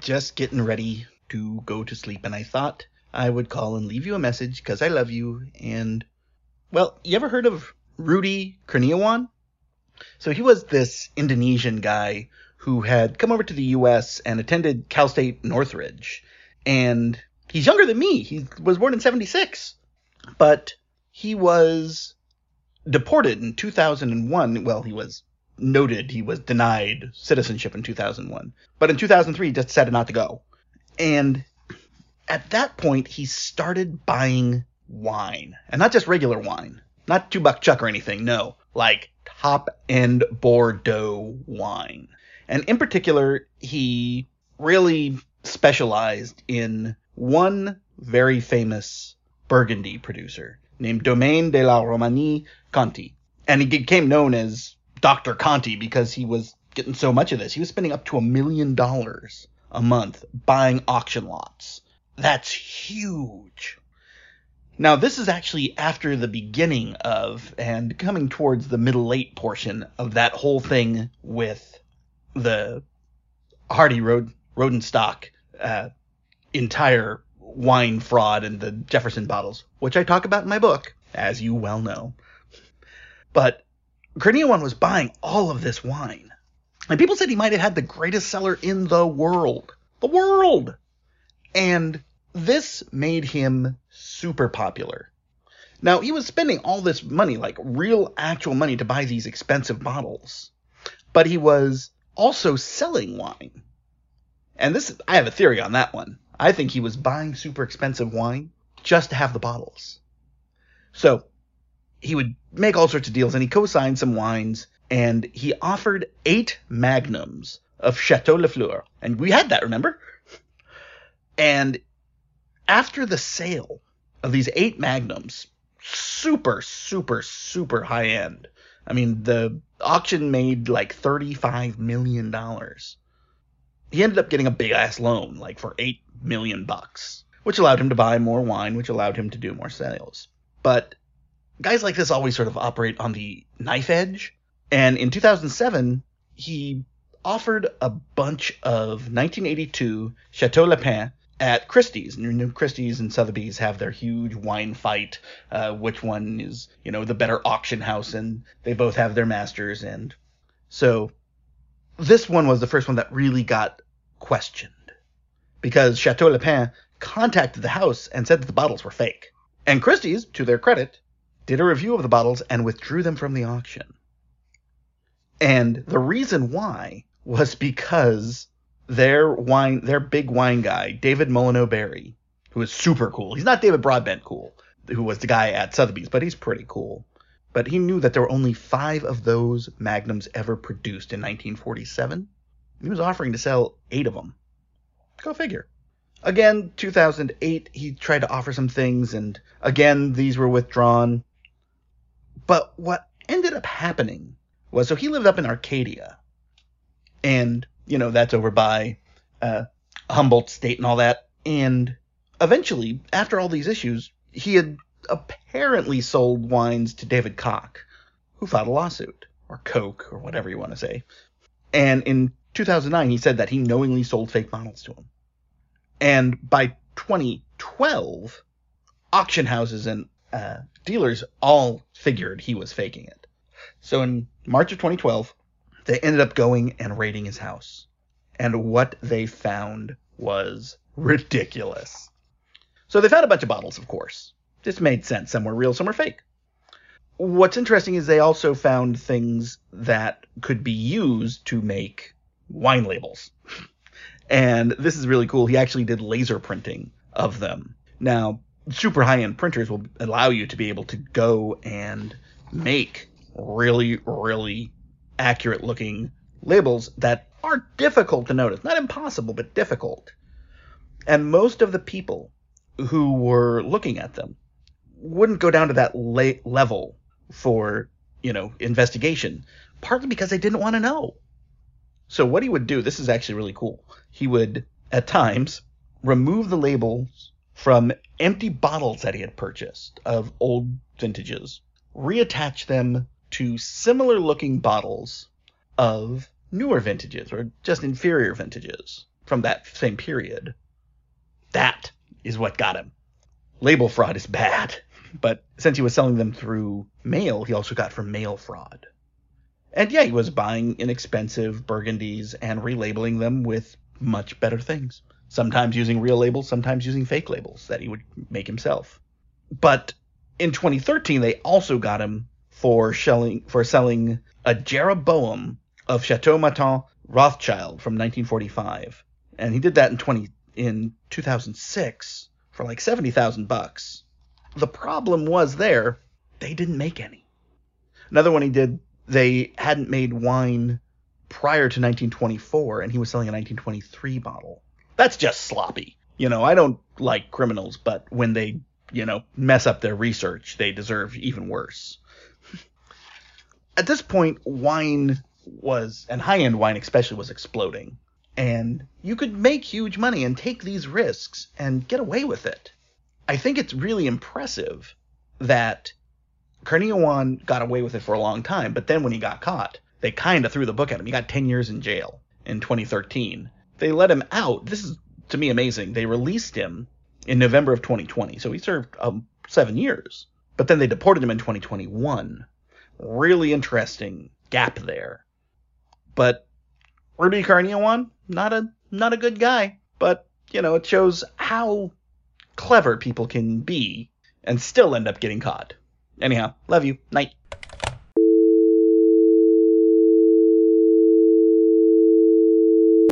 just getting ready to go to sleep, and I thought I would call and leave you a message because I love you. And, well, you ever heard of Rudy Kurniawan? So he was this Indonesian guy who had come over to the U.S. and attended Cal State Northridge. And he's younger than me. He was born in 76. But he was deported in 2001. Well, he was noted he was denied citizenship in 2001. But in 2003, he just decided not to go. And at that point, he started buying wine. And not just regular wine. Not two buck chuck or anything. No. Like top end Bordeaux wine. And in particular, he really specialized in one very famous Burgundy producer named Domaine de la Romanée Conti. And he became known as Dr. Conti because he was getting so much of this. He was spending up to a million dollars a month buying auction lots. That's huge. Now, this is actually after the beginning of and coming towards the middle late portion of that whole thing with the Hardy Rod- Rodenstock uh, entire wine fraud and the Jefferson bottles, which I talk about in my book, as you well know. But Kurniawan was buying all of this wine. And people said he might have had the greatest cellar in the world. The world! And this made him super popular. Now, he was spending all this money, like real actual money, to buy these expensive bottles. But he was also selling wine. And this, I have a theory on that one. I think he was buying super expensive wine just to have the bottles. So, he would make all sorts of deals and he co-signed some wines and he offered eight magnums of Chateau Lafleur. And we had that, remember? And after the sale of these eight magnums, super, super, super high end. I mean, the auction made like $35 million. He ended up getting a big ass loan, like for 8 million bucks, which allowed him to buy more wine, which allowed him to do more sales. But guys like this always sort of operate on the knife edge. And in 2007, he offered a bunch of 1982 Chateau Le Pin at Christie's. And you know, Christie's and Sotheby's have their huge wine fight, uh, which one is, you know, the better auction house, and they both have their masters. And so this one was the first one that really got questioned because Chateau Le Pin contacted the house and said that the bottles were fake. And Christie's, to their credit, did a review of the bottles and withdrew them from the auction. And the reason why was because their wine, their big wine guy, David Molyneux Berry, who is super cool. He's not David Broadbent cool, who was the guy at Sotheby's, but he's pretty cool. But he knew that there were only five of those magnums ever produced in 1947. He was offering to sell eight of them. Go figure. Again, 2008, he tried to offer some things, and again, these were withdrawn. But what ended up happening was so he lived up in Arcadia, and you know that's over by uh, Humboldt State and all that. And eventually, after all these issues, he had apparently sold wines to David Koch, who filed a lawsuit or Coke or whatever you want to say. And in 2009, he said that he knowingly sold fake bottles to him. And by 2012, auction houses and uh, dealers all figured he was faking it. So in March of 2012, they ended up going and raiding his house. And what they found was ridiculous. So they found a bunch of bottles, of course. This made sense. Some were real, some were fake. What's interesting is they also found things that could be used to make wine labels. And this is really cool. He actually did laser printing of them. Now, super high end printers will allow you to be able to go and make really, really accurate looking labels that are difficult to notice. Not impossible, but difficult. And most of the people who were looking at them wouldn't go down to that la- level for, you know, investigation, partly because they didn't want to know. So what he would do, this is actually really cool. He would at times remove the labels from empty bottles that he had purchased of old vintages, reattach them to similar looking bottles of newer vintages or just inferior vintages from that same period. That is what got him. Label fraud is bad, but since he was selling them through mail, he also got from mail fraud. And yeah, he was buying inexpensive burgundies and relabeling them with much better things. Sometimes using real labels, sometimes using fake labels that he would make himself. But in 2013, they also got him for selling for selling a Jeroboam of Chateau Mouton Rothschild from 1945, and he did that in 20 in 2006 for like 70,000 bucks. The problem was there they didn't make any. Another one he did, they hadn't made wine prior to 1924, and he was selling a 1923 bottle. That's just sloppy. You know, I don't like criminals, but when they, you know, mess up their research, they deserve even worse. At this point, wine was, and high end wine especially, was exploding. And you could make huge money and take these risks and get away with it. I think it's really impressive that Kurniawan got away with it for a long time, but then when he got caught, they kind of threw the book at him. He got 10 years in jail in 2013. They let him out. This is, to me, amazing. They released him in November of 2020, so he served um, seven years. But then they deported him in 2021. Really interesting gap there. But Rudy Kurniawan, not a not a good guy. But you know, it shows how clever people can be and still end up getting caught. Anyhow, love you. Night.